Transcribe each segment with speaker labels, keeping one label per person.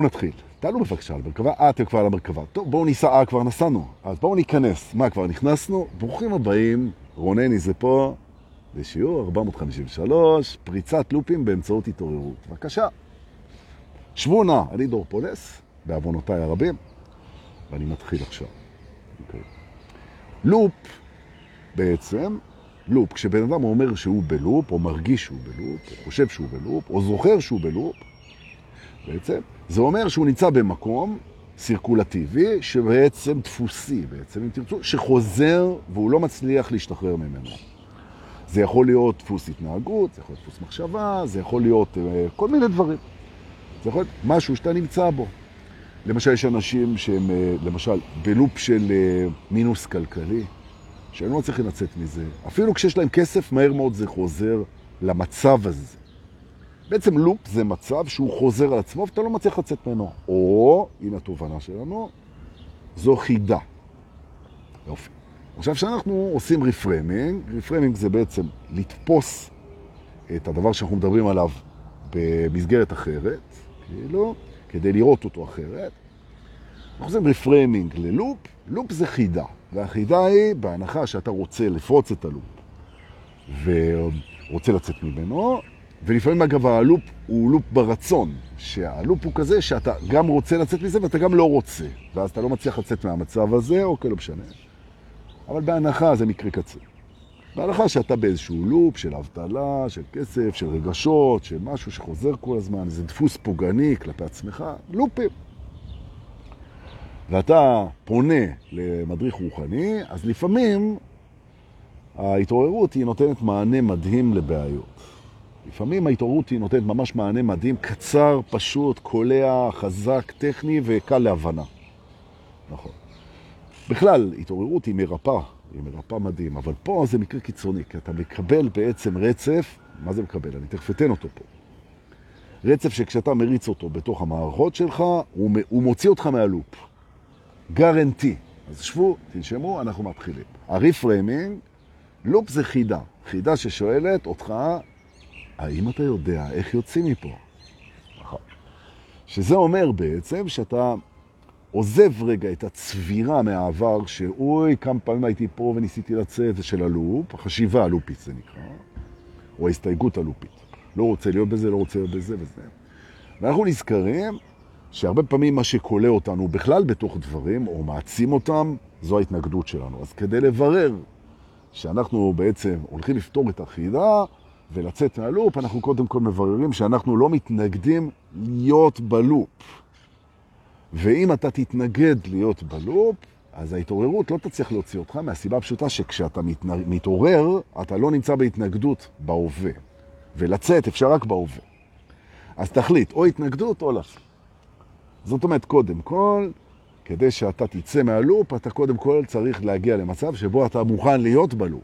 Speaker 1: נתחיל. תעלו בבקשה על המרכבה. אה, אתם כבר על המרכבה. טוב, בואו ניסע, אה, כבר נסענו. אז בואו ניכנס. מה, כבר נכנסנו? ברוכים הבאים, רונני זה פה, לשיעור 453, פריצת לופים באמצעות התעוררות. בבקשה. שבו נא, אני דור פולס, בעוונותיי הרבים, ואני מתחיל עכשיו. Okay. אוקיי. לופ, בעצם, לופ, כשבן אדם אומר שהוא בלופ, או מרגיש שהוא בלופ, או חושב שהוא בלופ, או זוכר שהוא בלופ, בעצם, זה אומר שהוא נמצא במקום סירקולטיבי, שבעצם דפוסי, בעצם, אם תרצו, שחוזר והוא לא מצליח להשתחרר ממנו. זה יכול להיות דפוס התנהגות, זה יכול להיות דפוס מחשבה, זה יכול להיות uh, כל מיני דברים. זה יכול להיות משהו שאתה נמצא בו. למשל, יש אנשים שהם, uh, למשל, בלופ של uh, מינוס כלכלי, שהם לא צריכים לצאת מזה. אפילו כשיש להם כסף, מהר מאוד זה חוזר למצב הזה. בעצם לופ זה מצב שהוא חוזר על עצמו ואתה לא מצליח לצאת ממנו. או, הנה התובנה שלנו, זו חידה. יופי. עכשיו, כשאנחנו עושים reframing, reframing זה בעצם לתפוס את הדבר שאנחנו מדברים עליו במסגרת אחרת, כאילו, כדי לראות אותו אחרת. אנחנו עושים reframing ללופ, לופ זה חידה, והחידה היא בהנחה שאתה רוצה לפרוץ את הלופ ורוצה לצאת ממנו, ולפעמים אגב הלופ הוא לופ ברצון, שהלופ הוא כזה שאתה גם רוצה לצאת מזה ואתה גם לא רוצה, ואז אתה לא מצליח לצאת מהמצב הזה, אוקיי, לא משנה. אבל בהנחה זה מקרה קצה. בהנחה שאתה באיזשהו לופ של אבטלה, של כסף, של רגשות, של משהו שחוזר כל הזמן, איזה דפוס פוגעני כלפי עצמך, לופים. ואתה פונה למדריך רוחני, אז לפעמים ההתעוררות היא נותנת מענה מדהים לבעיות. לפעמים ההתעוררות היא נותנת ממש מענה מדהים, קצר, פשוט, קולע, חזק, טכני וקל להבנה. נכון. בכלל, התעוררות היא מרפא, היא מרפא מדהים, אבל פה זה מקרה קיצוני, כי אתה מקבל בעצם רצף, מה זה מקבל? אני תכף אתן אותו פה. רצף שכשאתה מריץ אותו בתוך המערכות שלך, הוא, הוא מוציא אותך מהלופ. גרנטי. אז שבו, תנשמו, אנחנו מתחילים. הריפריימינג, לופ זה חידה. חידה ששואלת אותך, האם אתה יודע איך יוצאים מפה? נכון. שזה אומר בעצם שאתה עוזב רגע את הצבירה מהעבר, שאוי, כמה פעמים הייתי פה וניסיתי לצאת, של הלופ, החשיבה הלופית זה נקרא, או ההסתייגות הלופית. לא רוצה להיות בזה, לא רוצה להיות בזה וזה. ואנחנו נזכרים שהרבה פעמים מה שקולה אותנו בכלל בתוך דברים, או מעצים אותם, זו ההתנגדות שלנו. אז כדי לברר שאנחנו בעצם הולכים לפתור את החידה, ולצאת מהלופ, אנחנו קודם כל מבררים שאנחנו לא מתנגדים להיות בלופ. ואם אתה תתנגד להיות בלופ, אז ההתעוררות לא תצליח להוציא אותך מהסיבה הפשוטה שכשאתה מתעורר, אתה לא נמצא בהתנגדות בהווה. ולצאת אפשר רק בהווה. אז תחליט, או התנגדות או לצאת. זאת אומרת, קודם כל, כדי שאתה תצא מהלופ, אתה קודם כל צריך להגיע למצב שבו אתה מוכן להיות בלופ.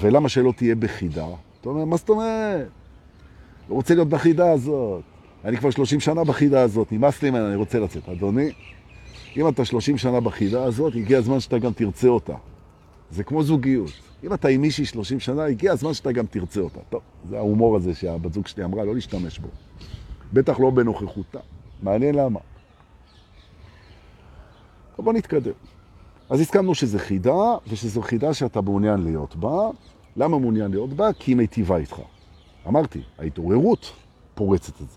Speaker 1: ולמה שלא תהיה בחידה? אתה אומר, מה זאת אומרת? לא רוצה להיות בחידה הזאת. אני כבר 30 שנה בחידה הזאת, נמאס לי ממנה, אני רוצה לצאת. אדוני, אם אתה 30 שנה בחידה הזאת, הגיע הזמן שאתה גם תרצה אותה. זה כמו זוגיות. אם אתה עם מישהי 30 שנה, הגיע הזמן שאתה גם תרצה אותה. טוב, זה ההומור הזה שהבת זוג שלי אמרה, לא להשתמש בו. בטח לא בנוכחותה. מעניין למה. בוא נתקדם. אז הסכמנו שזה חידה, ושזו חידה שאתה מעוניין להיות בה. למה מעוניין להיות בה? כי היא מיטיבה איתך. אמרתי, ההתעוררות פורצת את זה.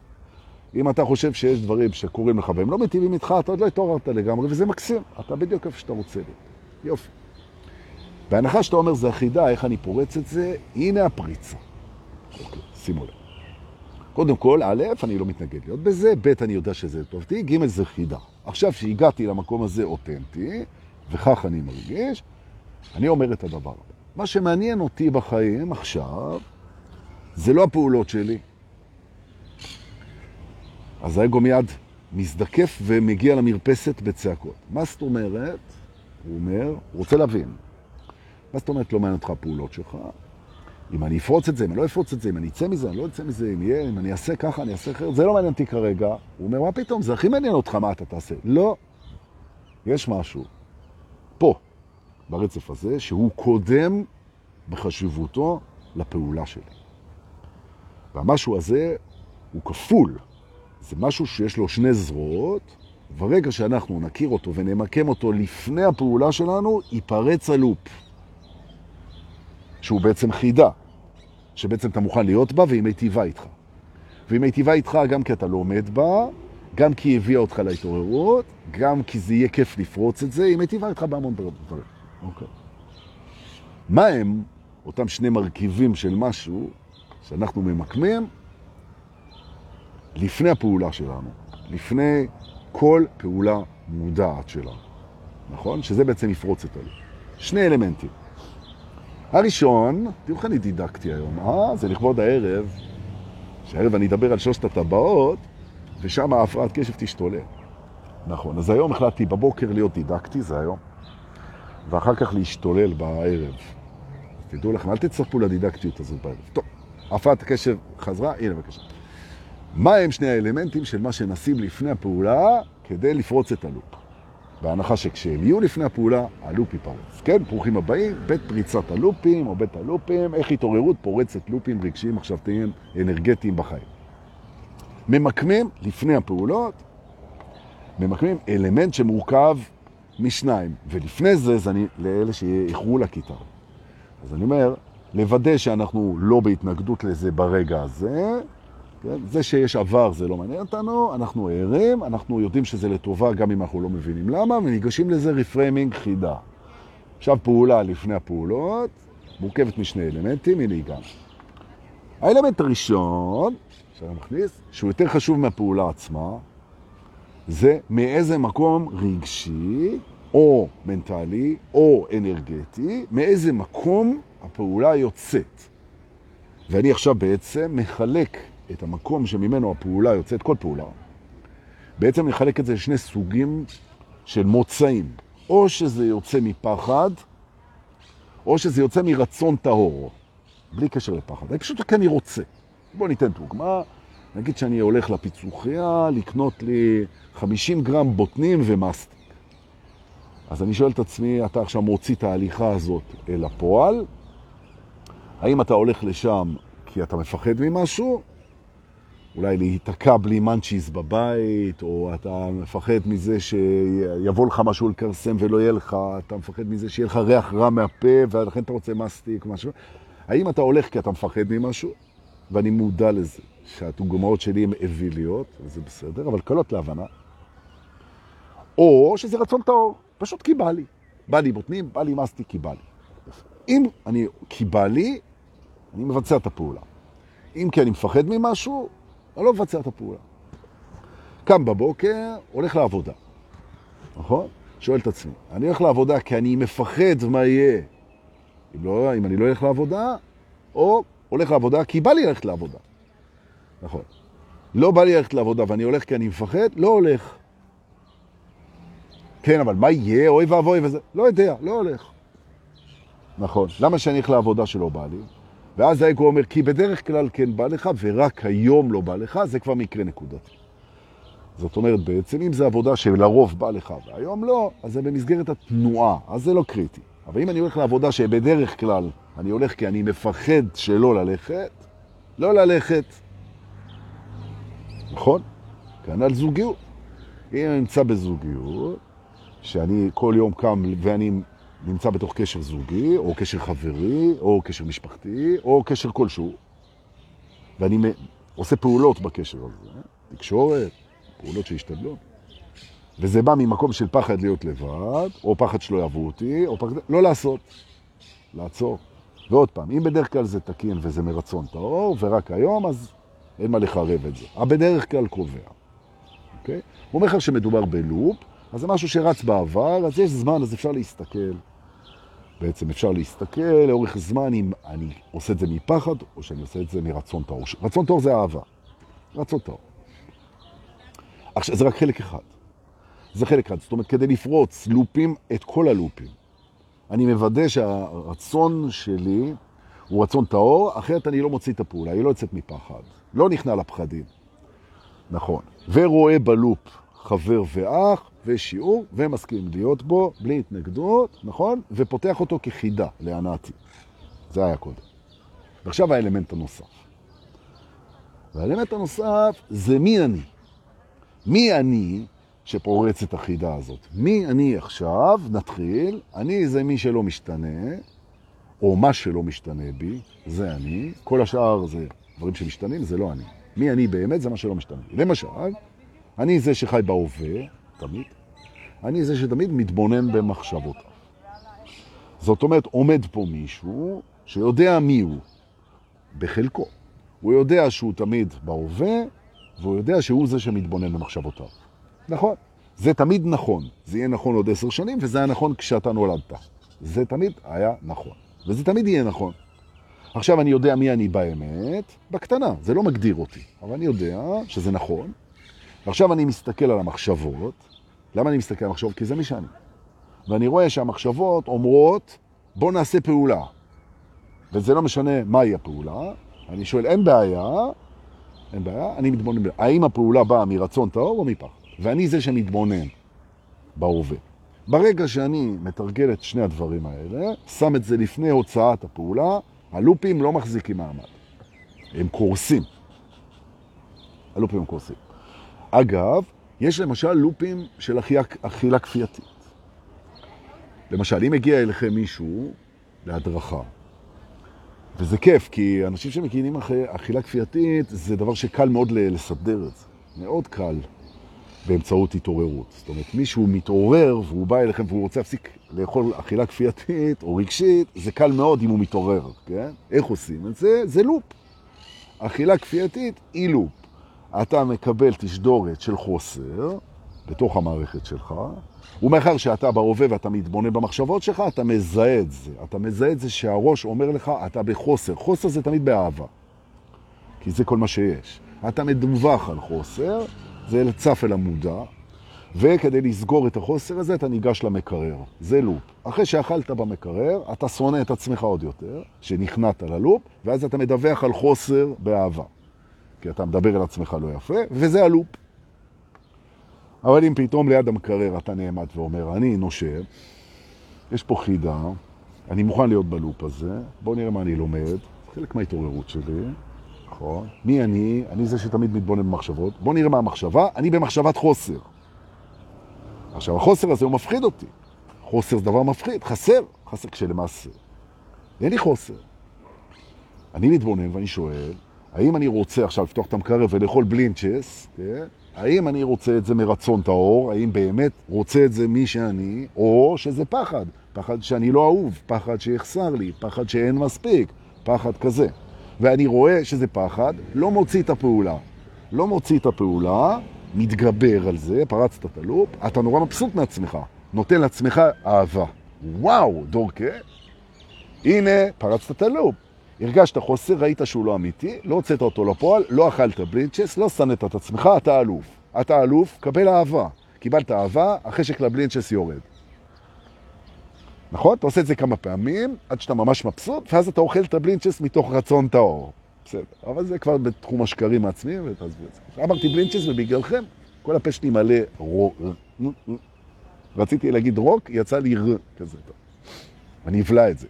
Speaker 1: אם אתה חושב שיש דברים שקורים לך והם לא מיטיבים איתך, אתה עוד לא התעוררת לגמרי, וזה מקסים. אתה בדיוק איפה שאתה רוצה להיות. יופי. בהנחה שאתה אומר, זה אחידה, איך אני פורץ את זה, הנה הפריצה. אוקיי, שימו לב. קודם כל, א', אני לא מתנגד להיות בזה, ב', אני יודע שזה טובתי, ג', זה חידה. עכשיו שהגעתי למקום הזה אותנטי, וכך אני מרגיש, אני אומר את הדבר הבא. מה שמעניין אותי בחיים עכשיו, זה לא הפעולות שלי. אז האגו מיד מזדקף ומגיע למרפסת בצעקות. מה זאת אומרת? הוא אומר, הוא רוצה להבין. מה זאת אומרת לא מעניין אותך הפעולות שלך? אם אני אפרוץ את זה, אם אני לא אפרוץ את זה, אם אני אצא מזה, אני לא אצא מזה, אם יהיה, אם אני אעשה ככה, אני אעשה אחרת, זה לא מעניין אותי כרגע. הוא אומר, מה פתאום, זה הכי מעניין אותך מה אתה תעשה. לא. יש משהו. פה. ברצף הזה, שהוא קודם בחשיבותו לפעולה שלי. והמשהו הזה הוא כפול. זה משהו שיש לו שני זרועות, ברגע שאנחנו נכיר אותו ונמקם אותו לפני הפעולה שלנו, ייפרץ הלופ, שהוא בעצם חידה, שבעצם אתה מוכן להיות בה והיא מיטיבה איתך. והיא מיטיבה איתך גם כי אתה לומד בה, גם כי היא הביאה אותך להתעוררות, גם כי זה יהיה כיף לפרוץ את זה, היא מיטיבה איתך בהמון דברים. אוקיי. מה הם אותם שני מרכיבים של משהו שאנחנו ממקמים לפני הפעולה שלנו, לפני כל פעולה מודעת שלנו, נכון? שזה בעצם יפרוץ את הלב. שני אלמנטים. הראשון, תראו איך אני דידקתי היום, אה? זה לכבוד הערב, שהערב אני אדבר על שלושת הטבעות, ושם ההפרעת קשב תשתולל. נכון, אז היום החלטתי בבוקר להיות דידקטי, זה היום, ואחר כך להשתולל בערב. תדעו לכם, אל תצטרפו לדידקטיות הזאת בערב. טוב, הפרעת הקשב חזרה, הנה בבקשה. מה הם שני האלמנטים של מה שנשים לפני הפעולה כדי לפרוץ את הלופ? בהנחה שכשהם יהיו לפני הפעולה, הלופ ייפרץ. כן, ברוכים הבאים, בית פריצת הלופים או בית הלופים, איך התעוררות פורצת לופים רגשיים מחשבתיים אנרגטיים בחיים. ממקמים לפני הפעולות, ממקמים אלמנט שמורכב משניים, ולפני זה, זה אני, לאלה שאיחרו לכיתה. אז אני אומר, לוודא שאנחנו לא בהתנגדות לזה ברגע הזה, כן? זה שיש עבר זה לא מעניין אותנו, אנחנו ערים, אנחנו יודעים שזה לטובה גם אם אנחנו לא מבינים למה, וניגשים לזה reframing חידה. עכשיו פעולה לפני הפעולות, מורכבת משני אלמנטים, הנה הגענו. האלמנט הראשון, שאני מכניס, שהוא יותר חשוב מהפעולה עצמה, זה מאיזה מקום רגשי, או מנטלי, או אנרגטי, מאיזה מקום הפעולה יוצאת. ואני עכשיו בעצם מחלק את המקום שממנו הפעולה יוצאת, כל פעולה, בעצם נחלק את זה לשני סוגים של מוצאים. או שזה יוצא מפחד, או שזה יוצא מרצון טהור, בלי קשר לפחד. אני פשוט אני רוצה. בואו ניתן דוגמה. נגיד שאני הולך לפיצוחיה לקנות לי 50 גרם בוטנים ומסטיק. אז אני שואל את עצמי, אתה עכשיו מוציא את ההליכה הזאת אל הפועל, האם אתה הולך לשם כי אתה מפחד ממשהו, אולי להיתקע בלי מנצ'יז בבית, או אתה מפחד מזה שיבוא לך משהו לקרסם ולא יהיה לך, אתה מפחד מזה שיהיה לך ריח רע מהפה, ולכן אתה רוצה מסטיק, משהו. האם אתה הולך כי אתה מפחד ממשהו? ואני מודע לזה, שהדוגמאות שלי הן אוויליות, וזה בסדר, אבל קלות להבנה. או שזה רצון טהור, פשוט כי בא לי. בא לי בוטנים, בא לי מסטיק, כי בא לי. אם אני, כי בא לי, אני מבצע את הפעולה. אם כי אני מפחד ממשהו, אני לא מבצע את הפעולה. קם בבוקר, הולך לעבודה, נכון? שואל את עצמי, אני הולך לעבודה כי אני מפחד מה יהיה אם, לא, אם אני לא אלך לעבודה, או הולך לעבודה כי בא לי ללכת לעבודה. נכון. לא בא לי ללכת לעבודה ואני הולך כי אני מפחד, לא הולך. כן, אבל מה יהיה? אוי ואבוי וזה. לא יודע, לא הולך. נכון. למה שאני אלך לעבודה שלא בא לי? ואז האגו אומר, כי בדרך כלל כן בא לך, ורק היום לא בא לך, זה כבר מקרה נקודתי. זאת אומרת, בעצם אם זה עבודה שלרוב בא לך, והיום לא, אז זה במסגרת התנועה, אז זה לא קריטי. אבל אם אני הולך לעבודה שבדרך כלל אני הולך כי אני מפחד שלא ללכת, לא ללכת. נכון? על זוגיות. אם אני נמצא בזוגיות, שאני כל יום קם ואני נמצא בתוך קשר זוגי, או קשר חברי, או קשר משפחתי, או קשר כלשהו, ואני עושה פעולות בקשר הזה, תקשורת, פעולות שהשתדלות, וזה בא ממקום של פחד להיות לבד, או פחד שלא יעבו אותי, או פחד... לא לעשות, לעצור. ועוד פעם, אם בדרך כלל זה תקין וזה מרצון טהור, ורק היום, אז אין מה לחרב את זה. הבדרך כלל קובע. אוקיי? הוא אומר לך שמדובר בלופ, אז זה משהו שרץ בעבר, אז יש זמן, אז אפשר להסתכל. בעצם אפשר להסתכל לאורך זמן אם אני עושה את זה מפחד, או שאני עושה את זה מרצון טהור. רצון טהור זה אהבה. רצון טהור. עכשיו, זה רק חלק אחד. זה חלק אחד. זאת אומרת, כדי לפרוץ לופים, את כל הלופים, אני מוודא שהרצון שלי הוא רצון טהור, אחרת אני לא מוציא את הפעולה, היא לא יוצאת מפחד. לא נכנע לפחדים. נכון. ורואה בלופ חבר ואח ושיעור, ומסכים להיות בו בלי התנגדות, נכון? ופותח אותו כחידה להנאתי. זה היה קודם. ועכשיו האלמנט הנוסף. והאלמנט הנוסף זה מי אני. מי אני שפורץ את החידה הזאת? מי אני עכשיו? נתחיל. אני זה מי שלא משתנה, או מה שלא משתנה בי, זה אני. כל השאר זה דברים שמשתנים, זה לא אני. מי אני באמת זה מה שלא משתנה. למשל, אני זה שחי בהווה, תמיד. אני זה שתמיד מתבונן במחשבותיו. זאת אומרת, עומד פה מישהו שיודע מי הוא, בחלקו. הוא יודע שהוא תמיד בהווה, והוא יודע שהוא זה שמתבונן במחשבותיו. נכון. זה תמיד נכון. זה יהיה נכון עוד עשר שנים, וזה היה נכון כשאתה נולדת. זה תמיד היה נכון. וזה תמיד יהיה נכון. עכשיו אני יודע מי אני באמת, בקטנה, זה לא מגדיר אותי, אבל אני יודע שזה נכון. עכשיו אני מסתכל על המחשבות. למה אני מסתכל על המחשבות? כי זה מי שאני. ואני רואה שהמחשבות אומרות, בוא נעשה פעולה. וזה לא משנה מהי הפעולה. אני שואל, אין בעיה, אין בעיה, אני מתבונן, האם הפעולה באה מרצון טהור או מפחד? ואני זה שמתבונן בהווה. ברגע שאני מתרגל את שני הדברים האלה, שם את זה לפני הוצאת הפעולה, הלופים לא מחזיקים מעמד. הם קורסים. הלופים הם קורסים. אגב, יש למשל לופים של אכילה, כפייתית. למשל, אם מגיע אליכם מישהו להדרכה, וזה כיף, כי אנשים שמגיעים אחרי אכילה כפייתית, זה דבר שקל מאוד לסדר את זה. מאוד קל באמצעות התעוררות. זאת אומרת, מישהו מתעורר והוא בא אליכם והוא רוצה להפסיק לאכול אכילה כפייתית או רגשית, זה קל מאוד אם הוא מתעורר, כן? איך עושים את זה? זה לופ. אכילה כפייתית היא לופ. אתה מקבל תשדורת של חוסר בתוך המערכת שלך, ומאחר שאתה בהווה ואתה מתבונן במחשבות שלך, אתה מזהה את זה. אתה מזהה את זה שהראש אומר לך, אתה בחוסר. חוסר זה תמיד באהבה, כי זה כל מה שיש. אתה מדווח על חוסר, זה צף אל המודע, וכדי לסגור את החוסר הזה, אתה ניגש למקרר. זה לופ. אחרי שאכלת במקרר, אתה שונא את עצמך עוד יותר, שנכנעת ללופ, ואז אתה מדווח על חוסר באהבה. כי אתה מדבר על עצמך לא יפה, וזה הלופ. אבל אם פתאום ליד המקרר אתה נעמד ואומר, אני נושב, יש פה חידה, אני מוכן להיות בלופ הזה, בואו נראה מה אני לומד, חלק מההתעוררות שלי, נכון? מי אני? אני זה שתמיד מתבונן במחשבות. בואו נראה מה המחשבה, אני במחשבת חוסר. עכשיו, החוסר הזה הוא מפחיד אותי. חוסר זה דבר מפחיד, חסר, חסר כשלמעשה. אין לי חוסר. אני מתבונן ואני שואל, האם אני רוצה עכשיו לפתוח את המקרר ולאכול בלינצ'ס, כן? האם אני רוצה את זה מרצון טהור, האם באמת רוצה את זה מי שאני, או שזה פחד, פחד שאני לא אהוב, פחד שיחסר לי, פחד שאין מספיק, פחד כזה. ואני רואה שזה פחד, לא מוציא את הפעולה. לא מוציא את הפעולה, מתגבר על זה, פרצת את הלופ, אתה נורא מבסוט מעצמך, נותן לעצמך אהבה. וואו, דורקה, הנה, פרצת את הלופ. הרגשת חוסר, ראית שהוא לא אמיתי, לא הוצאת אותו לפועל, לא אכלת בלינצ'ס, לא שנאת את עצמך, אתה אלוף. אתה אלוף, קבל אהבה. קיבלת אהבה, החשק לבלינצ'ס יורד. נכון? אתה עושה את זה כמה פעמים, עד שאתה ממש מבסוט, ואז אתה אוכל את הבלינצ'ס מתוך רצון טהור. בסדר. אבל זה כבר בתחום השקרים העצמיים, ותעזבו את זה. אמרתי בלינצ'ס, ובגללכם, כל הפה שלי מלא רוק. רציתי להגיד רוק, יצא לי ר כזה. טוב. אני אבלע את זה.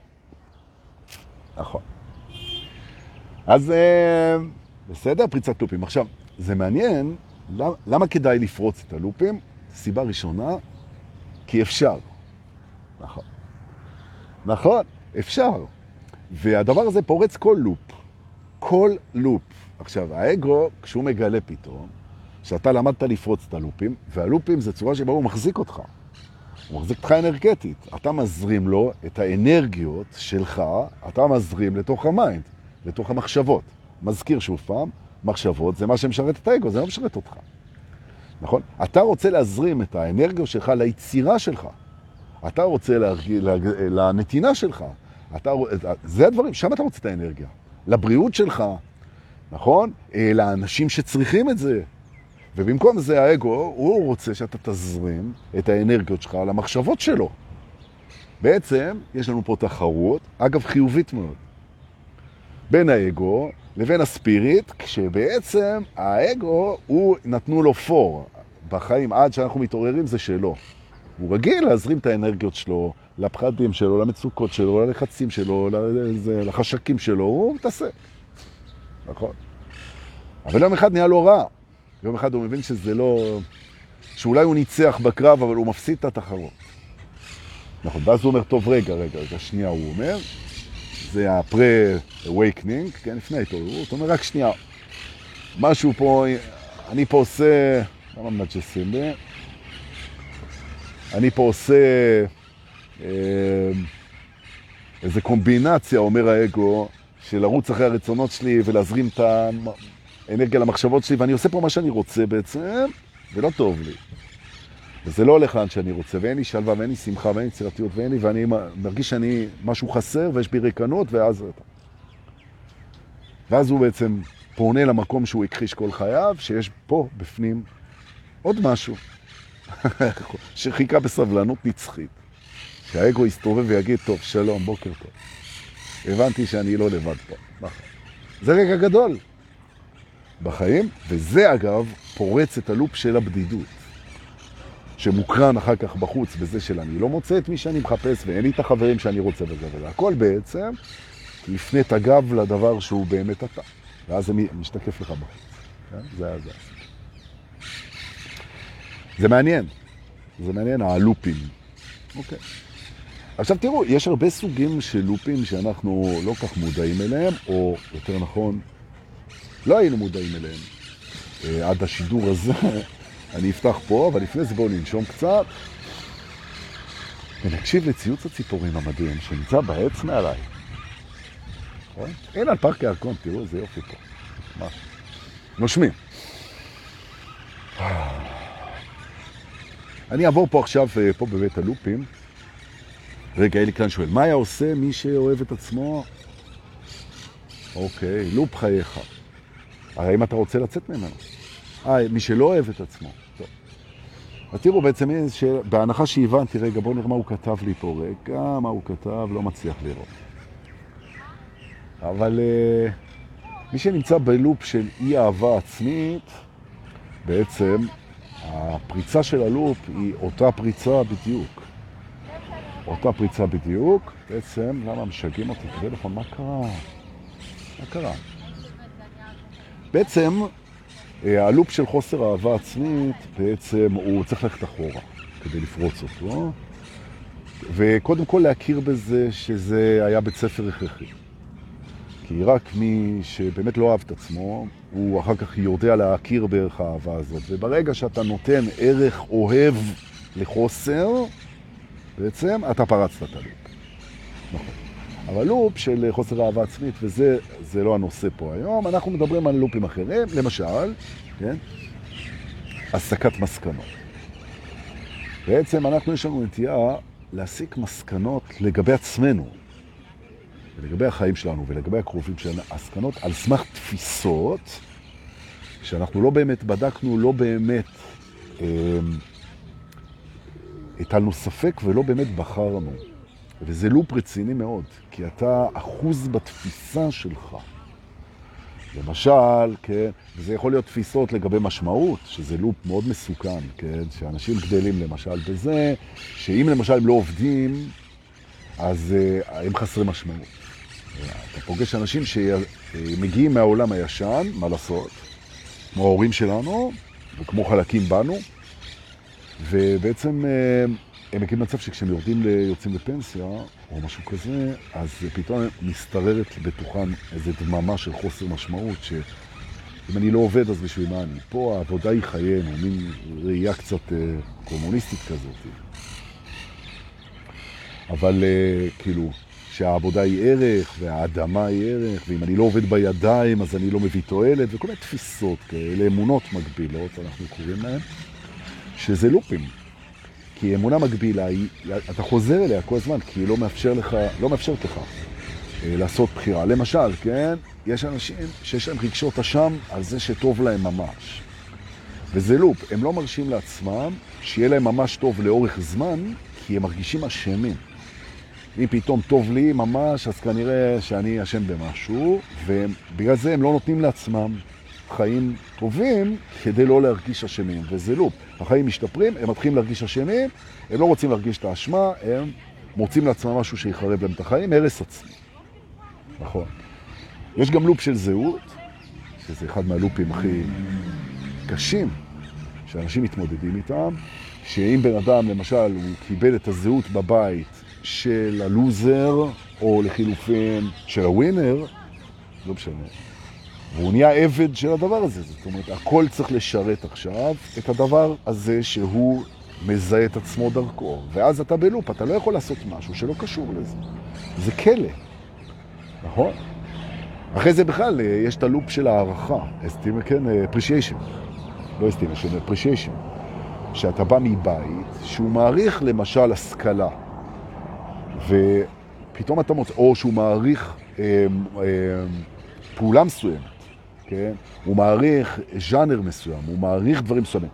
Speaker 1: נכון. אז בסדר, פריצת לופים. עכשיו, זה מעניין, למה, למה כדאי לפרוץ את הלופים? סיבה ראשונה, כי אפשר. נכון. נכון, אפשר. והדבר הזה פורץ כל לופ. כל loop. עכשיו, האגו, כשהוא מגלה פתאום, שאתה למדת לפרוץ את הלופים, והלופים זה צורה שבה הוא מחזיק אותך. הוא מחזיק אותך אנרגטית. אתה מזרים לו את האנרגיות שלך, אתה מזרים לתוך ה mind. לתוך המחשבות. מזכיר שוב פעם, מחשבות זה מה שמשרת את האגו, זה לא משרת אותך. נכון? אתה רוצה להזרים את האנרגיה שלך ליצירה שלך. אתה רוצה להרגיע, לנתינה שלך. אתה, זה הדברים, שם אתה רוצה את האנרגיה. לבריאות שלך, נכון? אה, לאנשים שצריכים את זה. ובמקום זה האגו, הוא רוצה שאתה תזרים את האנרגיות שלך למחשבות שלו. בעצם יש לנו פה תחרות, אגב חיובית מאוד. בין האגו לבין הספיריט, כשבעצם האגו, הוא נתנו לו פור. בחיים עד שאנחנו מתעוררים זה שלו. הוא רגיל להזרים את האנרגיות שלו, לפחדים שלו, למצוקות שלו, ללחצים שלו, לחשקים שלו, הוא מתעסק. נכון. אבל יום אחד נהיה לו רע. יום אחד הוא מבין שזה לא... שאולי הוא ניצח בקרב, אבל הוא מפסיד את התחרות. נכון, ואז הוא אומר, טוב, רגע, רגע, רגע, שנייה, הוא אומר, זה ה-pre-awakening, כן, לפני ההתעוררות, הוא אומר, רק שנייה, משהו פה, אני פה עושה, למה מנג'סים? אני פה עושה אה, איזה קומבינציה, אומר האגו, של לרוץ אחרי הרצונות שלי ולהזרים את האנרגיה למחשבות שלי, ואני עושה פה מה שאני רוצה בעצם, ולא טוב לי. וזה לא הולך לאן שאני רוצה, ואין לי שלווה, ואין לי שמחה, ואין לי יצירתיות, ואין לי, ואני מרגיש שאני, משהו חסר, ויש בי ריקנות, ואז... ואז הוא בעצם פונה למקום שהוא הכחיש כל חייו, שיש פה, בפנים, עוד משהו, שחיכה בסבלנות נצחית. שהאגו יסתובב ויגיד, טוב, שלום, בוקר טוב. הבנתי שאני לא לבד פה. זה רגע גדול בחיים, וזה אגב פורץ את הלופ של הבדידות. שמוקרן אחר כך בחוץ בזה של אני לא מוצא את מי שאני מחפש ואין לי את החברים שאני רוצה וזה וזה. הכל בעצם לפני את הגב לדבר שהוא באמת אתה. ואז זה משתקף לך בחוץ. כן? זה זה. זה מעניין. זה מעניין, הלופים. אוקיי. עכשיו תראו, יש הרבה סוגים של לופים שאנחנו לא כך מודעים אליהם, או יותר נכון, לא היינו מודעים אליהם אה, עד השידור הזה. אני אפתח פה, אבל לפני זה בואו ננשום קצת. ונקשיב לציוץ הציפורים המדהים שנמצא בעץ מעליי. נכון? הנה על פארק הירקון, תראו איזה יופי פה. ממש. נושמים. אני אעבור פה עכשיו, אה, פה בבית הלופים. רגע, אלי כאן שואל, מה היה עושה מי שאוהב את עצמו? אוקיי, לופ חייך. הרי אם אתה רוצה לצאת ממנו. אה, מי שלא אוהב את עצמו. טוב. אז תראו בעצם, בהנחה שהבנתי, רגע, בואו נראה מה הוא כתב לי פה. רגע, מה הוא כתב, לא מצליח לראות. אבל uh, מי שנמצא בלופ של אי אהבה עצמית, בעצם הפריצה של הלופ היא אותה פריצה בדיוק. אותה פריצה בדיוק, בעצם, למה משגעים אותי? תראה לך, מה קרה? מה קרה? בעצם, אה, הלופ של חוסר אהבה עצמית, בעצם הוא צריך ללכת אחורה כדי לפרוץ אותו, וקודם כל להכיר בזה שזה היה בית ספר הכרחי. כי רק מי שבאמת לא אהב את עצמו, הוא אחר כך יודע להכיר בערך האהבה הזאת. וברגע שאתה נותן ערך אוהב לחוסר, בעצם אתה פרצת את הלופ. נכון. אבל לופ של חוסר אהבה עצמית, וזה זה לא הנושא פה היום, אנחנו מדברים על לופים אחרים, למשל, כן? הסקת מסקנות. בעצם אנחנו, יש לנו נטייה להסיק מסקנות לגבי עצמנו, ולגבי החיים שלנו ולגבי הקרובים שלנו, הסקנות על סמך תפיסות שאנחנו לא באמת בדקנו, לא באמת אה, הטלנו ספק ולא באמת בחרנו. וזה לופ רציני מאוד, כי אתה אחוז בתפיסה שלך. למשל, כן, וזה יכול להיות תפיסות לגבי משמעות, שזה לופ מאוד מסוכן, כן, שאנשים גדלים למשל בזה, שאם למשל הם לא עובדים, אז uh, הם חסרי משמעות. אתה פוגש אנשים שמגיעים מהעולם הישן, מה לעשות, כמו ההורים שלנו, וכמו חלקים בנו, ובעצם uh, הם מגיעים למצב שכשהם יורדים, יוצאים לפנסיה, או משהו כזה, אז פתאום מסתררת בתוכן איזו דממה של חוסר משמעות, שאם אני לא עובד, אז בשביל מה אני? פה העבודה היא חיינו, מין ראייה קצת אה, קומוניסטית כזאת. אבל אה, כאילו, שהעבודה היא ערך, והאדמה היא ערך, ואם אני לא עובד בידיים, אז אני לא מביא תועלת, וכל מיני תפיסות כאלה, אמונות מגבילות, אנחנו קוראים להן, שזה לופים. כי אמונה מגבילה, היא, אתה חוזר אליה כל הזמן, כי היא לא, מאפשר לך, לא מאפשרת לך אה, לעשות בחירה. למשל, כן, יש אנשים שיש להם רגשות אשם על זה שטוב להם ממש. וזה לופ, הם לא מרשים לעצמם שיהיה להם ממש טוב לאורך זמן, כי הם מרגישים אשמים. אם פתאום טוב לי ממש, אז כנראה שאני אשם במשהו, ובגלל זה הם לא נותנים לעצמם חיים טובים כדי לא להרגיש אשמים, וזה לופ. החיים משתפרים, הם מתחילים להרגיש אשמים, הם לא רוצים להרגיש את האשמה, הם מוצאים לעצמם משהו שיחרב להם את החיים, הרס עצמי. נכון. יש גם לופ של זהות, שזה אחד מהלופים הכי קשים שאנשים מתמודדים איתם, שאם בן אדם, למשל, הוא קיבל את הזהות בבית של הלוזר, או לחילופין של הווינר, לא משנה. והוא נהיה עבד של הדבר הזה. זאת אומרת, הכל צריך לשרת עכשיו את הדבר הזה שהוא מזהה את עצמו דרכו. ואז אתה בלופ, אתה לא יכול לעשות משהו שלא קשור לזה. זה כלא, נכון? אחרי זה בכלל יש את הלופ של הערכה, אסטימה, כן, appreciation. לא אסטימה, של appreciation. שאתה בא מבית שהוא מעריך למשל השכלה, ופתאום אתה מוצא, או שהוא מעריך אה, אה, פעולה מסוימת, כן? הוא מעריך ז'אנר מסוים, הוא מעריך דברים מסוימים.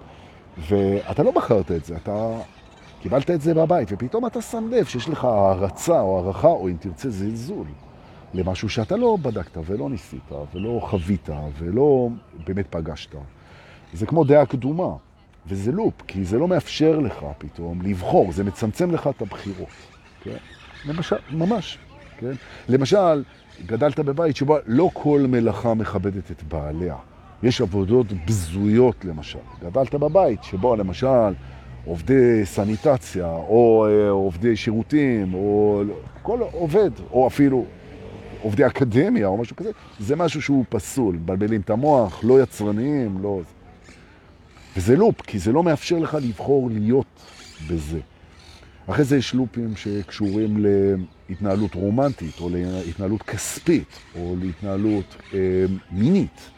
Speaker 1: ואתה לא בחרת את זה, אתה קיבלת את זה בבית, ופתאום אתה שם לב שיש לך הערצה או הערכה, או אם תרצה זלזול, למשהו שאתה לא בדקת ולא ניסית ולא חווית ולא באמת פגשת. זה כמו דעה קדומה, וזה לופ, כי זה לא מאפשר לך פתאום לבחור, זה מצמצם לך את הבחירות. כן? למשל, ממש. כן? למשל, גדלת בבית שבו לא כל מלאכה מכבדת את בעליה. יש עבודות בזויות למשל. גדלת בבית שבו למשל עובדי סניטציה, או אה, עובדי שירותים, או כל עובד, או אפילו עובדי אקדמיה או משהו כזה, זה משהו שהוא פסול. בלבלים את המוח, לא יצרניים, לא... וזה לופ, כי זה לא מאפשר לך לבחור להיות בזה. אחרי זה יש לופים שקשורים להתנהלות רומנטית, או להתנהלות כספית, או להתנהלות אה, מינית,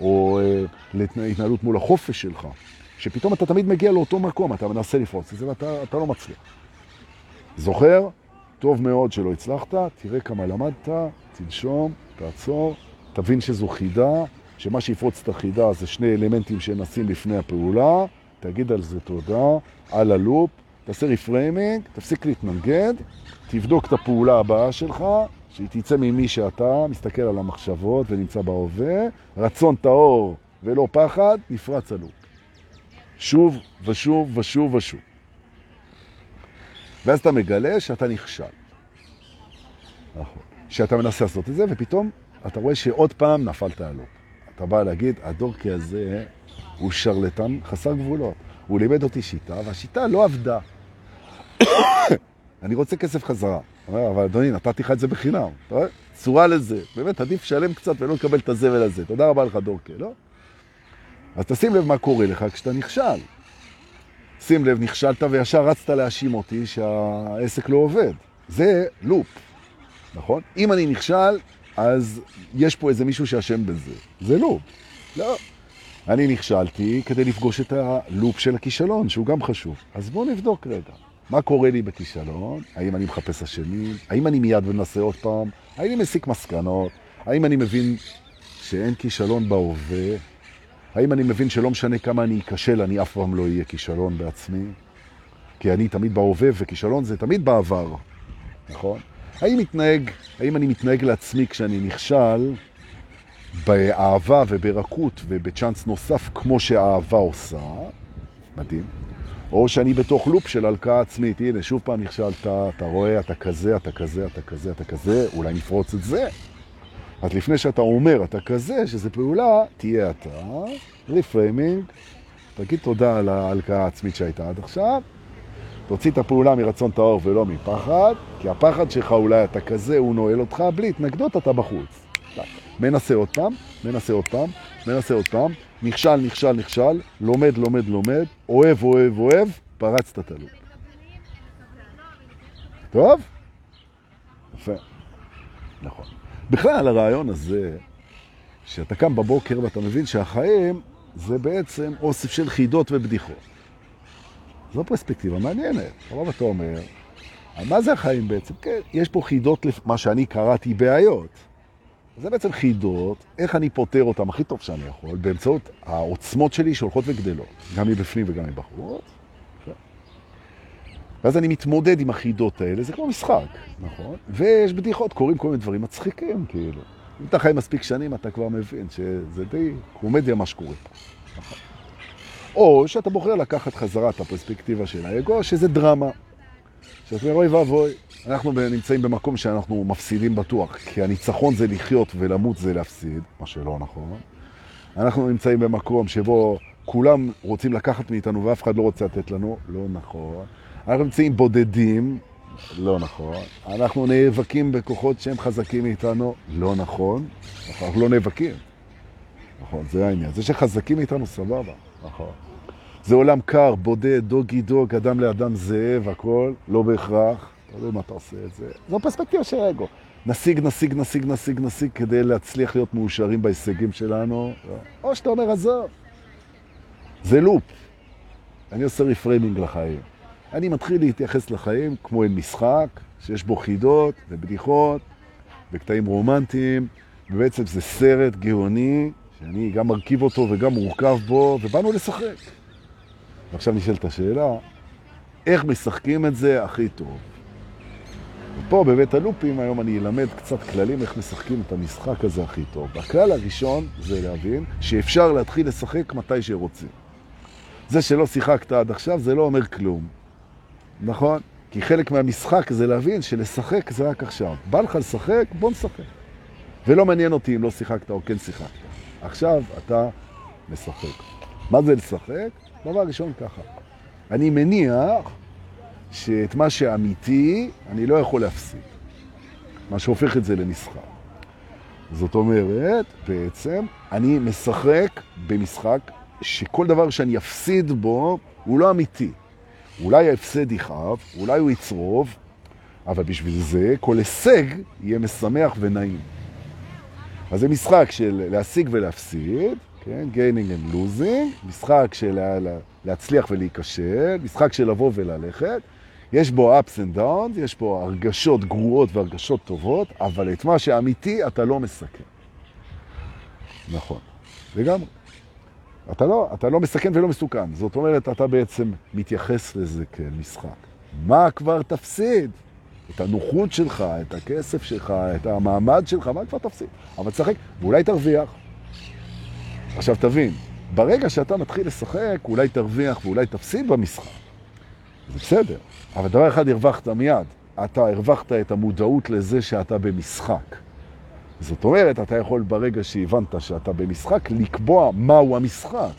Speaker 1: או אה, להתנהלות מול החופש שלך, שפתאום אתה תמיד מגיע לאותו מקום, אתה מנסה לפרוץ את זה ואתה לא מצליח. זוכר? טוב מאוד שלא הצלחת, תראה כמה למדת, תנשום, תעצור, תבין שזו חידה, שמה שיפרוץ את החידה זה שני אלמנטים שנשים לפני הפעולה, תגיד על זה תודה, על ה loop, תעשה reframing, תפסיק להתנגד, תבדוק את הפעולה הבאה שלך, שהיא תצא ממי שאתה, מסתכל על המחשבות ונמצא בהווה, רצון טהור ולא פחד, נפרץ ה loop. שוב ושוב ושוב ושוב. ואז אתה מגלה שאתה נכשל. נכון. שאתה מנסה לעשות את זה, ופתאום אתה רואה שעוד פעם נפלת ה loop. אתה בא להגיד, הדורקי הזה הוא שרלטן חסר גבולות. הוא לימד אותי שיטה, והשיטה לא עבדה. אני רוצה כסף חזרה. אומר, אבל אדוני, נתתי לך את זה בחינם. אתה רואה? צורה לזה. באמת, עדיף שלם קצת ולא לקבל את הזבל הזה. תודה רבה לך, דורקה, לא? אז תשים לב מה קורה לך כשאתה נכשל. שים לב, נכשלת וישר רצת להאשים אותי שהעסק לא עובד. זה לופ, נכון? אם אני נכשל, אז יש פה איזה מישהו שאשם בזה. זה לופ. לא. אני נכשלתי כדי לפגוש את הלופ של הכישלון, שהוא גם חשוב. אז בואו נבדוק רגע. מה קורה לי בכישלון? האם אני מחפש אשמים? האם אני מיד מנסה עוד פעם? האם אני מסיק מסקנות? האם אני מבין שאין כישלון בהווה? האם אני מבין שלא משנה כמה אני אכשל, אני אף פעם לא אהיה כישלון בעצמי? כי אני תמיד בהווה, וכישלון זה תמיד בעבר, נכון? האם, מתנהג, האם אני מתנהג לעצמי כשאני נכשל באהבה וברכות ובצ'אנס נוסף כמו שהאהבה עושה? מדהים. או שאני בתוך לופ של הלקאה עצמית. הנה, שוב פעם נכשלת, אתה רואה, אתה כזה, אתה כזה, אתה כזה, אתה כזה, אולי נפרוץ את זה. אז לפני שאתה אומר, אתה כזה, שזה פעולה, תהיה אתה, reframing, תגיד תודה על ההלקאה העצמית שהייתה עד עכשיו, תוציא את הפעולה מרצון טהור ולא מפחד, כי הפחד שלך אולי אתה כזה, הוא נועל אותך, בלי התנגדות אתה בחוץ. מנסה עוד פעם, מנסה עוד פעם, מנסה עוד פעם, נכשל, נכשל, נכשל, לומד, לומד, לומד, אוהב, אוהב, אוהב, פרצת את ה loop. טוב? יפה. נכון. בכלל, הרעיון הזה, שאתה קם בבוקר ואתה מבין שהחיים זה בעצם אוסף של חידות ובדיחות. זו פרספקטיבה מעניינת. אבל אתה אומר, מה זה החיים בעצם? כן, יש פה חידות, מה שאני קראתי בעיות. זה בעצם חידות, איך אני פותר אותם הכי טוב שאני יכול, באמצעות העוצמות שלי שהולכות וגדלות, גם מבפנים וגם מבחוץ. ואז אני מתמודד עם החידות האלה, זה כמו משחק, נכון? ויש בדיחות, קורים כל מיני דברים מצחיקים, כאילו. אם אתה חי מספיק שנים, אתה כבר מבין שזה די קומדיה מה שקורה פה. נכון? או שאתה בוחר לקחת חזרה את הפרספקטיבה של האגו, שזה דרמה. שאתה אומר, אוי ואבוי, אנחנו נמצאים במקום שאנחנו מפסידים בטוח, כי הניצחון זה לחיות ולמות זה להפסיד, מה שלא נכון. אנחנו נמצאים במקום שבו כולם רוצים לקחת מאיתנו ואף אחד לא רוצה לתת לנו, לא נכון. אנחנו נמצאים בודדים, לא נכון. אנחנו נאבקים בכוחות שהם חזקים מאיתנו, לא נכון. אנחנו לא נאבקים. נכון, זה העניין. זה שחזקים מאיתנו, סבבה. נכון. זה עולם קר, בודד, דוגי דוג, אדם לאדם זאב, הכל, לא בהכרח. יודע מה אתה עושה את זה. זו פרספקטיבה של האגו. נשיג, נשיג, נשיג, נשיג, נשיג, כדי להצליח להיות מאושרים בהישגים שלנו. או שאתה אומר, עזוב. זה loop. אני עושה reframing לחיים. אני מתחיל להתייחס לחיים כמו אל משחק, שיש בו חידות ובדיחות וקטעים רומנטיים, ובעצם זה סרט גאוני, שאני גם מרכיב אותו וגם מורכב בו, ובאנו לשחק. ועכשיו נשאלת השאלה, איך משחקים את זה הכי טוב? ופה בבית הלופים היום אני אלמד קצת כללים איך משחקים את המשחק הזה הכי טוב. הכלל הראשון זה להבין שאפשר להתחיל לשחק מתי שרוצים. זה שלא שיחקת עד עכשיו זה לא אומר כלום. נכון? כי חלק מהמשחק זה להבין שלשחק זה רק עכשיו. בא לך לשחק, בוא נשחק. ולא מעניין אותי אם לא שיחקת או כן שיחקת. עכשיו אתה משחק. מה זה לשחק? דבר ראשון ככה. אני מניח שאת מה שאמיתי אני לא יכול להפסיד. מה שהופך את זה למשחק. זאת אומרת, בעצם, אני משחק במשחק שכל דבר שאני אפסיד בו הוא לא אמיתי. אולי ההפסד יכאב, אולי הוא יצרוב, אבל בשביל זה כל הישג יהיה משמח ונעים. אז זה משחק של להשיג ולהפסיד, כן? gaining and losing, משחק של להצליח ולהיכשל, משחק של לבוא וללכת. יש בו ups and downs, יש בו הרגשות גרועות והרגשות טובות, אבל את מה שאמיתי אתה לא מסכן. נכון, לגמרי. אתה לא, אתה לא מסכן ולא מסוכן. זאת אומרת, אתה בעצם מתייחס לזה כמשחק. מה כבר תפסיד? את הנוחות שלך, את הכסף שלך, את המעמד שלך, מה כבר תפסיד? אבל תשחק, ואולי תרוויח. עכשיו תבין, ברגע שאתה מתחיל לשחק, אולי תרוויח ואולי תפסיד במשחק. זה בסדר, אבל דבר אחד הרווחת מיד. אתה הרווחת את המודעות לזה שאתה במשחק. זאת אומרת, אתה יכול ברגע שהבנת שאתה במשחק, לקבוע מהו המשחק.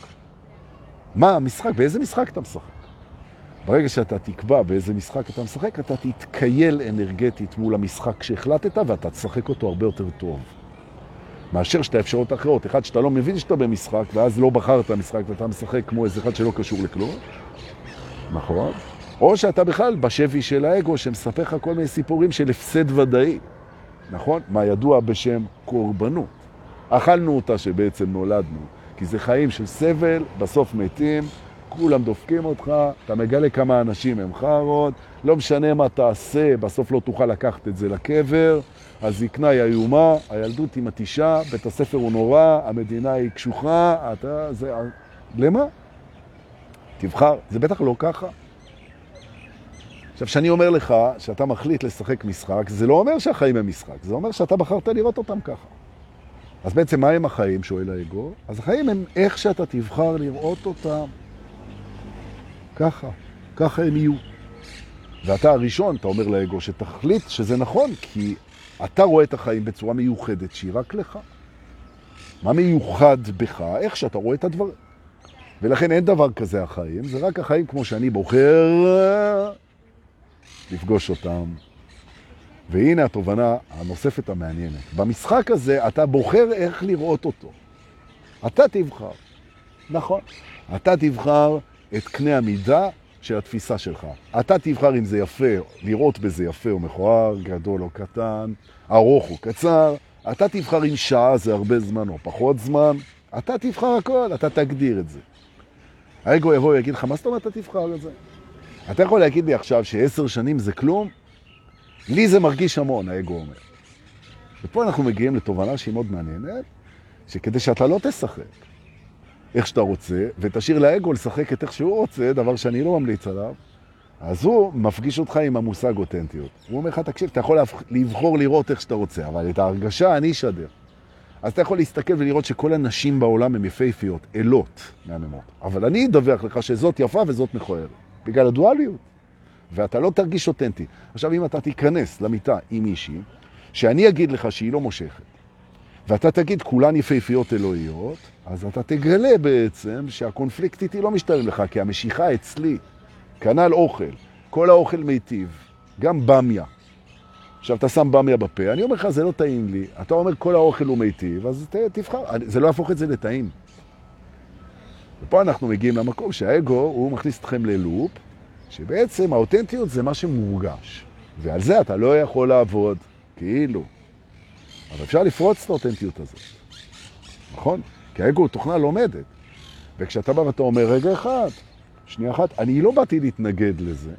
Speaker 1: מה המשחק? באיזה משחק אתה משחק? ברגע שאתה תקבע באיזה משחק אתה משחק, אתה תתקייל אנרגטית מול המשחק שהחלטת, ואתה תשחק אותו הרבה יותר טוב. מאשר שאתה אפשרות אחרות. אחד, שאתה לא מבין שאתה במשחק, ואז לא בחרת משחק ואתה משחק כמו איזה אחד שלא קשור לכלום. נכון? או שאתה בכלל בשבי של האגו שמספר לך כל מיני סיפורים של הפסד ודאי. נכון? מה ידוע בשם קורבנות. אכלנו אותה שבעצם נולדנו, כי זה חיים של סבל, בסוף מתים, כולם דופקים אותך, אתה מגלה כמה אנשים הם חרות, לא משנה מה תעשה, בסוף לא תוכל לקחת את זה לקבר, הזקנה היא איומה, הילדות היא מתישה, בית הספר הוא נורא, המדינה היא קשוחה, אתה... זה... למה? תבחר, זה בטח לא ככה. עכשיו, כשאני אומר לך שאתה מחליט לשחק משחק, זה לא אומר שהחיים הם משחק, זה אומר שאתה בחרת לראות אותם ככה. אז בעצם מה הם החיים, שואל האגו? אז החיים הם איך שאתה תבחר לראות אותם. ככה, ככה הם יהיו. ואתה הראשון, אתה אומר לאגו, שתחליט שזה נכון, כי אתה רואה את החיים בצורה מיוחדת שהיא רק לך. מה מיוחד בך? איך שאתה רואה את הדברים. ולכן אין דבר כזה החיים, זה רק החיים כמו שאני בוחר לפגוש אותם. והנה התובנה הנוספת המעניינת. במשחק הזה אתה בוחר איך לראות אותו. אתה תבחר. נכון. אתה תבחר את קנה המידה של התפיסה שלך. אתה תבחר אם זה יפה, לראות בזה יפה או מכוער, גדול או קטן, ארוך או קצר. אתה תבחר אם שעה זה הרבה זמן או פחות זמן. אתה תבחר הכל, אתה תגדיר את זה. האגו יבוא ויגיד לך, מה זאת אומרת אתה תבחר את זה? אתה יכול להגיד לי עכשיו שעשר שנים זה כלום? לי זה מרגיש המון, האגו אומר. ופה אנחנו מגיעים לתובנה שהיא מאוד מעניינת, שכדי שאתה לא תשחק איך שאתה רוצה, ותשאיר לאגו לשחק את איך שהוא רוצה, דבר שאני לא ממליץ עליו, אז הוא מפגיש אותך עם המושג אותנטיות. הוא אומר לך, תקשיב, אתה יכול לבחור לראות איך שאתה רוצה, אבל את ההרגשה אני אשדר. אז אתה יכול להסתכל ולראות שכל הנשים בעולם הן יפהפיות, אלות מהממות. אבל אני אדווח לך שזאת יפה וזאת מכוערת. בגלל הדואליות. ואתה לא תרגיש אותנטי. עכשיו, אם אתה תיכנס למיטה עם מישהי, שאני אגיד לך שהיא לא מושכת, ואתה תגיד כולן יפהפיות אלוהיות, אז אתה תגלה בעצם שהקונפליקט איתי לא משתלם לך, כי המשיכה אצלי, כנ"ל אוכל, כל האוכל מיטיב, גם במיה. עכשיו, אתה שם במיה בפה, אני אומר לך, זה לא טעים לי. אתה אומר, כל האוכל הוא מיטיב, אז ת, תבחר. זה לא יהפוך את זה לטעים. ופה אנחנו מגיעים למקום שהאגו, הוא מכניס אתכם ללופ, שבעצם האותנטיות זה מה שמורגש. ועל זה אתה לא יכול לעבוד, כאילו. אבל אפשר לפרוץ את האותנטיות הזאת. נכון? כי האגו הוא תוכנה לומדת. וכשאתה בא ואתה אומר, רגע אחד, שנייה אחת, אני לא באתי להתנגד לזה,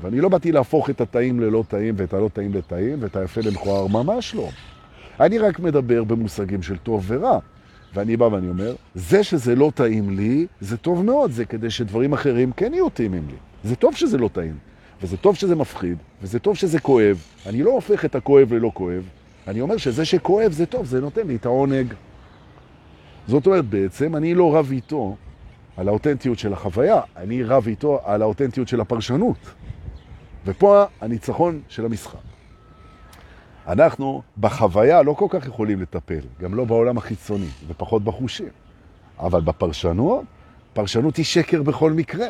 Speaker 1: ואני לא באתי להפוך את הטעים ללא טעים ואת הלא טעים לטעים ואת היפה למכוער, ממש לא. אני רק מדבר במושגים של טוב ורע. ואני בא ואני אומר, זה שזה לא טעים לי, זה טוב מאוד, זה כדי שדברים אחרים כן יהיו טעימים לי. זה טוב שזה לא טעים, וזה טוב שזה מפחיד, וזה טוב שזה כואב. אני לא הופך את הכואב ללא כואב, אני אומר שזה שכואב זה טוב, זה נותן לי את העונג. זאת אומרת, בעצם אני לא רב איתו על האותנטיות של החוויה, אני רב איתו על האותנטיות של הפרשנות. ופה הניצחון של המשחק. אנחנו בחוויה לא כל כך יכולים לטפל, גם לא בעולם החיצוני, ופחות בחושים. אבל בפרשנות, פרשנות היא שקר בכל מקרה.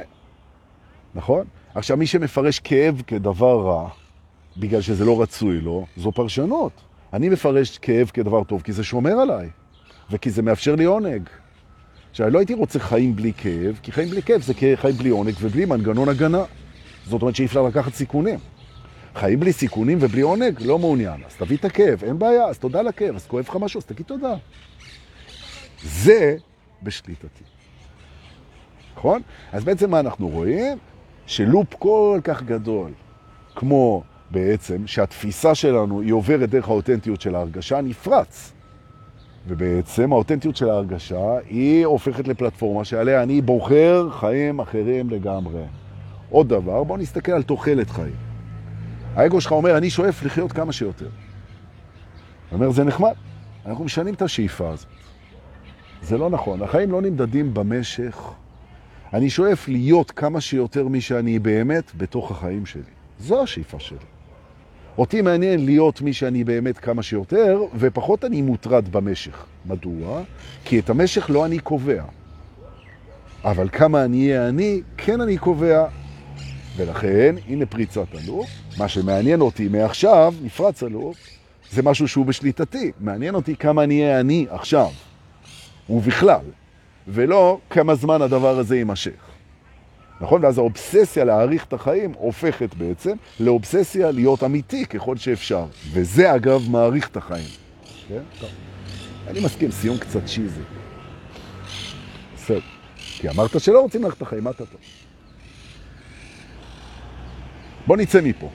Speaker 1: נכון? עכשיו, מי שמפרש כאב כדבר רע, בגלל שזה לא רצוי לו, זו פרשנות. אני מפרש כאב כדבר טוב, כי זה שומר עליי, וכי זה מאפשר לי עונג. עכשיו, לא הייתי רוצה חיים בלי כאב, כי חיים בלי כאב זה חיים בלי עונג ובלי מנגנון הגנה. זאת אומרת שאי אפשר לקחת סיכונים. חיים בלי סיכונים ובלי עונג, לא מעוניין. אז תביא את הכאב, אין בעיה, אז תודה לכאב, אז כואב לך משהו, אז תגיד תודה. זה בשליטתי. נכון? אז בעצם מה אנחנו רואים? שלופ כל כך גדול, כמו בעצם שהתפיסה שלנו היא עוברת דרך האותנטיות של ההרגשה, נפרץ. ובעצם האותנטיות של ההרגשה היא הופכת לפלטפורמה שעליה אני בוחר חיים אחרים לגמרי. עוד דבר, בואו נסתכל על תוחלת חיים. האגו שלך אומר, אני שואף לחיות כמה שיותר. הוא אומר, זה נחמד. אנחנו משנים את השאיפה הזאת. זה לא נכון. החיים לא נמדדים במשך. אני שואף להיות כמה שיותר מי שאני באמת בתוך החיים שלי. זו השאיפה שלי. אותי מעניין להיות מי שאני באמת כמה שיותר, ופחות אני מוטרד במשך. מדוע? כי את המשך לא אני קובע. אבל כמה אני אהיה אני, כן אני קובע. ולכן, הנה פריצת הלופ. מה שמעניין אותי מעכשיו, נפרץ הלופ, זה משהו שהוא בשליטתי. מעניין אותי כמה אני אהיה אני עכשיו, ובכלל, ולא כמה זמן הדבר הזה יימשך. נכון? ואז האובססיה להאריך את החיים הופכת בעצם לאובססיה להיות אמיתי ככל שאפשר. וזה אגב מאריך את החיים. כן? טוב. אני מסכים, סיום קצת צ'יזי. בסדר. כי אמרת שלא רוצים ללכת את החיים, מה אתה טוב? בוא נצא מפה.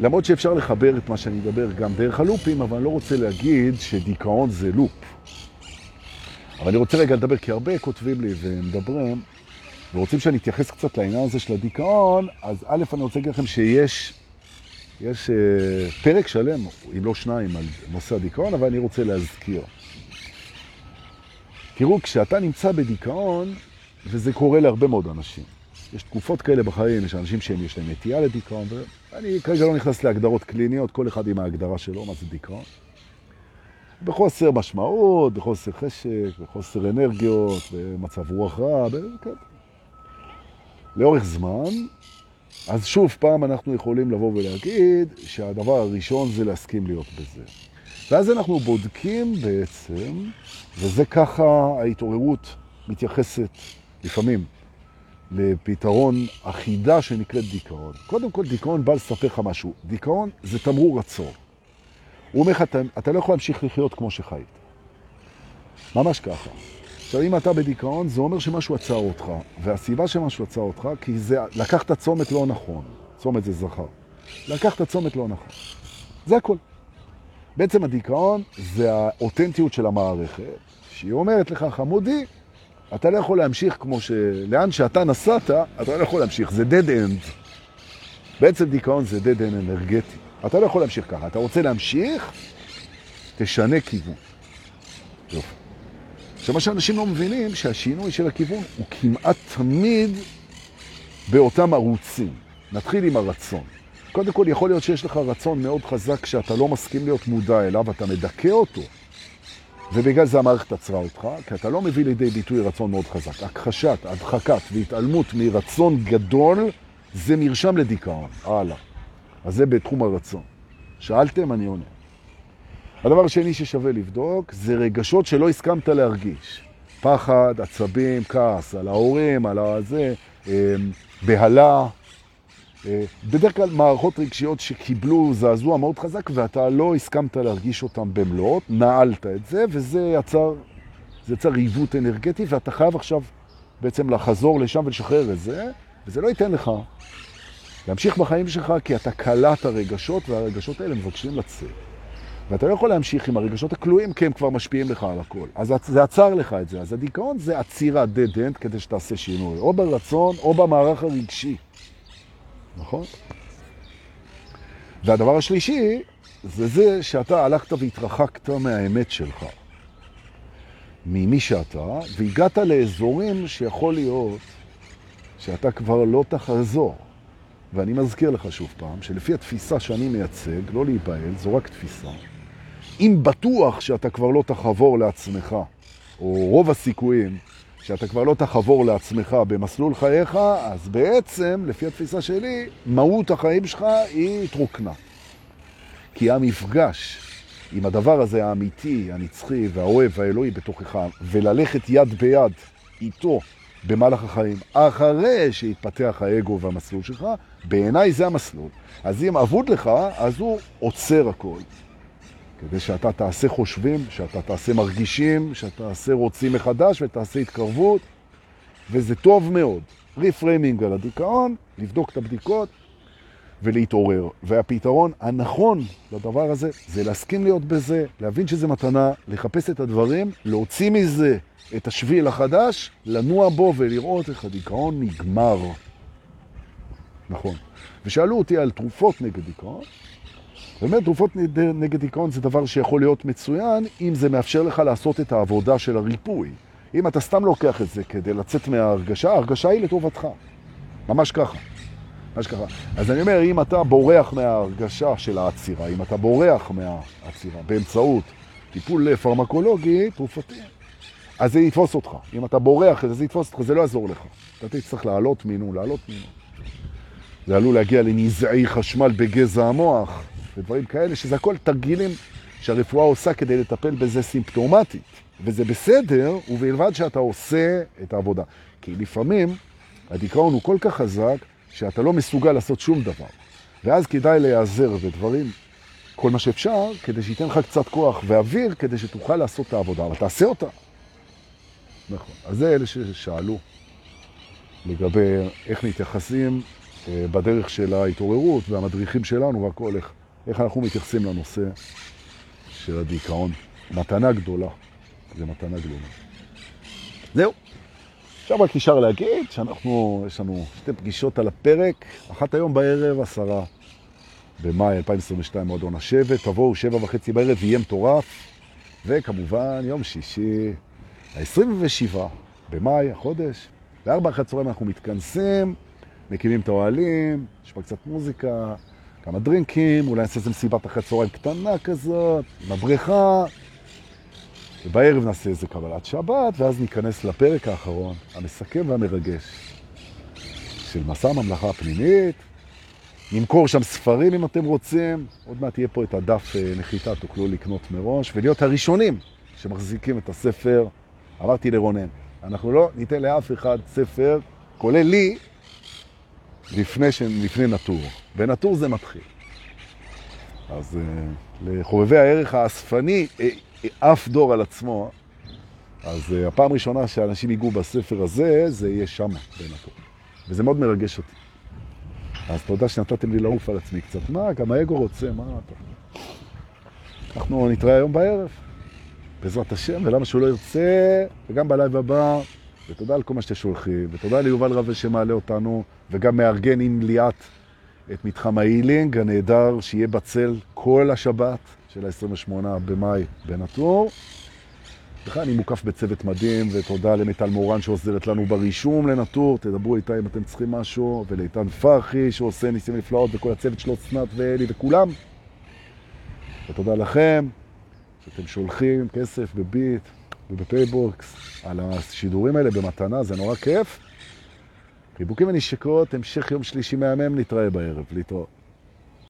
Speaker 1: למרות שאפשר לחבר את מה שאני מדבר גם דרך הלופים, אבל אני לא רוצה להגיד שדיכאון זה לופ. אבל אני רוצה רגע לדבר, כי הרבה כותבים לי ומדברים, ורוצים שאני אתייחס קצת לעניין הזה של הדיכאון, אז א', אני רוצה להגיד לכם שיש יש, uh, פרק שלם, אם לא שניים, על נושא הדיכאון, אבל אני רוצה להזכיר. תראו, כשאתה נמצא בדיכאון, וזה קורה להרבה מאוד אנשים, יש תקופות כאלה בחיים, יש אנשים שהם יש להם נטייה לדיכאון, ואני כרגע לא נכנס להגדרות קליניות, כל אחד עם ההגדרה שלו, מה זה דיכאון. בחוסר משמעות, בחוסר חשק, בחוסר אנרגיות, במצב רוח רע, כן. לאורך זמן, אז שוב פעם אנחנו יכולים לבוא ולהגיד שהדבר הראשון זה להסכים להיות בזה. ואז אנחנו בודקים בעצם, וזה ככה ההתעוררות מתייחסת לפעמים לפתרון אחידה שנקראת דיכאון. קודם כל, דיכאון בא לספר לך משהו. דיכאון זה תמרור עצור. הוא אומר לך, אתה, אתה לא יכול להמשיך לחיות כמו שחיית. ממש ככה. עכשיו, אם אתה בדיכאון, זה אומר שמשהו עצר אותך. והסיבה שמשהו עצר אותך, כי זה לקחת צומת לא נכון. צומת זה זכר. לקחת צומת לא נכון. זה הכל. בעצם הדיכאון זה האותנטיות של המערכת, שהיא אומרת לך, חמודי, אתה לא יכול להמשיך כמו ש... לאן שאתה נסעת, אתה לא יכול להמשיך, זה dead end. בעצם דיכאון זה dead end אנרגטי. אתה לא יכול להמשיך ככה. אתה רוצה להמשיך, תשנה כיוון. יופי. עכשיו, מה שאנשים לא מבינים, שהשינוי של הכיוון הוא כמעט תמיד באותם ערוצים. נתחיל עם הרצון. קודם כל, יכול להיות שיש לך רצון מאוד חזק שאתה לא מסכים להיות מודע אליו, אתה מדכא אותו. ובגלל זה המערכת עצרה אותך, כי אתה לא מביא לידי ביטוי רצון מאוד חזק. הכחשת, הדחקת והתעלמות מרצון גדול, זה מרשם לדיכאון. הלאה. אז זה בתחום הרצון. שאלתם, אני עונה. הדבר השני ששווה לבדוק זה רגשות שלא הסכמת להרגיש. פחד, עצבים, כעס, על ההורים, על הזה, אמ, בהלה. אה, בדרך כלל מערכות רגשיות שקיבלו זעזוע מאוד חזק ואתה לא הסכמת להרגיש אותם במלואות, נעלת את זה וזה יצר, זה יצר עיוות אנרגטי ואתה חייב עכשיו בעצם לחזור לשם ולשחרר את זה וזה לא ייתן לך להמשיך בחיים שלך כי אתה קלט הרגשות והרגשות האלה מבקשים לצאת. ואתה לא יכול להמשיך עם הרגשות הכלואים כי הם כבר משפיעים לך על הכל. אז זה עצר לך את זה. אז הדיכאון זה עצירה dead end כדי שתעשה שינוי, או ברצון או במערך הרגשי. נכון? והדבר השלישי זה זה שאתה הלכת והתרחקת מהאמת שלך, ממי שאתה, והגעת לאזורים שיכול להיות שאתה כבר לא תחזור. ואני מזכיר לך שוב פעם, שלפי התפיסה שאני מייצג, לא להיבהל, זו רק תפיסה. אם בטוח שאתה כבר לא תחבור לעצמך, או רוב הסיכויים שאתה כבר לא תחבור לעצמך במסלול חייך, אז בעצם, לפי התפיסה שלי, מהות החיים שלך היא התרוקנה. כי המפגש עם הדבר הזה האמיתי, הנצחי והאוהב והאלוהי בתוכך, וללכת יד ביד איתו במהלך החיים, אחרי שהתפתח האגו והמסלול שלך, בעיניי זה המסלול. אז אם אבוד לך, אז הוא עוצר הכל. כדי שאתה תעשה חושבים, שאתה תעשה מרגישים, שאתה תעשה רוצים מחדש ותעשה התקרבות, וזה טוב מאוד. ריפריימינג על הדיכאון, לבדוק את הבדיקות ולהתעורר. והפתרון הנכון לדבר הזה זה להסכים להיות בזה, להבין שזה מתנה, לחפש את הדברים, להוציא מזה את השביל החדש, לנוע בו ולראות איך הדיכאון נגמר. נכון. ושאלו אותי על תרופות נגד דיכאון, באמת, תרופות נגד דיכאון זה דבר שיכול להיות מצוין אם זה מאפשר לך לעשות את העבודה של הריפוי. אם אתה סתם לוקח את זה כדי לצאת מההרגשה, ההרגשה היא לטובתך. ממש ככה. ממש ככה. אז אני אומר, אם אתה בורח מההרגשה של העצירה, אם אתה בורח מהעצירה באמצעות טיפול פרמקולוגי, תרופתי, אז זה יתפוס אותך. אם אתה בורח, זה יתפוס אותך, זה לא יעזור לך. אתה תצטרך לעלות מינו, לעלות מינו. זה עלול להגיע לנזעי חשמל בגזע המוח, ודברים כאלה, שזה הכל תרגילים שהרפואה עושה כדי לטפל בזה סימפטומטית. וזה בסדר, ובלבד שאתה עושה את העבודה. כי לפעמים הדיכאון הוא כל כך חזק, שאתה לא מסוגל לעשות שום דבר. ואז כדאי להיעזר בדברים, כל מה שאפשר, כדי שייתן לך קצת כוח ואוויר, כדי שתוכל לעשות את העבודה, אבל תעשה אותה. נכון. אז זה אלה ששאלו לגבי איך מתייחסים אה, בדרך של ההתעוררות והמדריכים שלנו והכל, איך, איך אנחנו מתייחסים לנושא של הדיכאון. מתנה גדולה. זה מתנה גדולה. זהו. עכשיו רק נשאר להגיד שאנחנו, יש לנו שתי פגישות על הפרק, אחת היום בערב, עשרה במאי 2022, מועדון השבט, תבואו שבע וחצי בערב, יהיה מטורף, וכמובן יום שישי, ה-27 במאי, החודש, בארבע אחת צהריים אנחנו מתכנסים, מקימים את האוהלים, יש פה קצת מוזיקה, כמה דרינקים, אולי נעשה איזה מסיבת אחרי צהריים קטנה כזאת, עם הבריכה, ובערב נעשה איזה קבלת שבת, ואז ניכנס לפרק האחרון, המסכם והמרגש, של מסע הממלכה הפנימית. נמכור שם ספרים אם אתם רוצים, עוד מעט יהיה פה את הדף אה, נחיתה, תוכלו לקנות מראש, ולהיות הראשונים שמחזיקים את הספר. אמרתי לרונן, אנחנו לא ניתן לאף אחד ספר, כולל לי, לפני, ש... לפני נטור. בנטור זה מתחיל. אז uh, לחובבי הערך האספני, אף דור על עצמו, אז uh, הפעם ראשונה שאנשים ייגעו בספר הזה, זה יהיה שם, בנטור. וזה מאוד מרגש אותי. אז תודה שנתתם לי לעוף על עצמי קצת. מה, גם האגו רוצה, מה אתה? אנחנו נתראה היום בערב, בעזרת השם, ולמה שהוא לא ירצה, וגם בלייב הבא, ותודה על כל מה שאתם שולחים, ותודה ליובל רבי שמעלה אותנו, וגם מארגן עם ליאת את מתחם ה healing הנהדר, שיהיה בצל כל השבת של ה-28 במאי בנטור. בכלל אני מוקף בצוות מדהים, ותודה למטל מורן שעוזרת לנו ברישום לנטור, תדברו איתה אם אתם צריכים משהו, ולאיתן פרחי שעושה ניסים נפלאות, וכל הצוות שלו, צנת ואלי וכולם. ותודה לכם, שאתם שולחים כסף בביט ובפייבוקס על השידורים האלה במתנה, זה נורא כיף. חיבוקים ונשיקות, המשך יום שלישי מהמם, נתראה בערב, להתראות.